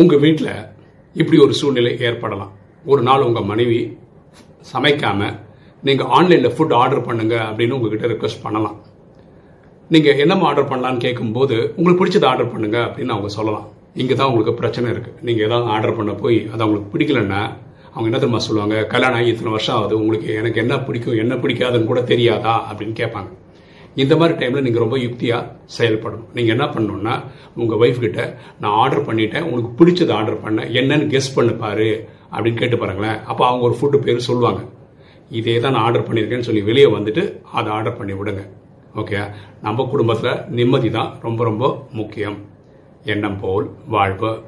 உங்கள் வீட்டில் இப்படி ஒரு சூழ்நிலை ஏற்படலாம். ஒரு நாள் உங்கள் மனைவி சமைக்காமல் நீங்கள் ஆன்லைனில் ஃபுட் ஆர்டர் பண்ணுங்கள் அப்படின்னு உங்ககிட்ட ரிக்வெஸ்ட் பண்ணலாம். நீங்கள் என்னம்மா ஆர்டர் பண்ணலான்னு கேட்கும்போது உங்களுக்கு பிடிச்சது ஆர்டர் பண்ணுங்க அப்படின்னு அவங்க சொல்லலாம். இங்கே தான் உங்களுக்கு பிரச்சனை இருக்குது நீங்கள் ஏதாவது ஆர்டர் பண்ண போய் அது அவங்களுக்கு பிடிக்கலன்னா அவங்க என்ன தெரியுமா சொல்லுவாங்க? கல்யாணம் ஆகி இத்தனை வருஷம் ஆகுது. உங்களுக்கு எனக்கு என்ன பிடிக்கும் என்ன பிடிக்காதுன்னு கூட தெரியாதா? அப்படின்னு கேட்பாங்க. இந்த மாதிரி டைமில் நீங்கள் ரொம்ப யுக்தியாக செயல்படணும். நீங்கள் என்ன பண்ணணும்னா உங்கள் ஒய்ஃப் கிட்ட நான் ஆர்டர் பண்ணிட்டேன். உங்களுக்கு பிடிச்சது ஆர்டர் பண்ணேன் என்னன்னு கெஸ் பண்ணு பாரு. அப்படின்னு கேட்டு பாருங்களேன். அப்போ அவங்க ஒரு ஃபுட்டு பேர் சொல்லுவாங்க. இதே தான் நான் ஆர்டர் பண்ணியிருக்கேன்னு சொல்லி வெளியே வந்துட்டு அதை ஆர்டர் பண்ணி விடுங்க. ஓகே நம்ம குடும்பத்தில் நிம்மதி தான் ரொம்ப ரொம்ப முக்கியம். எண்ணம் போல் வாழ்வு.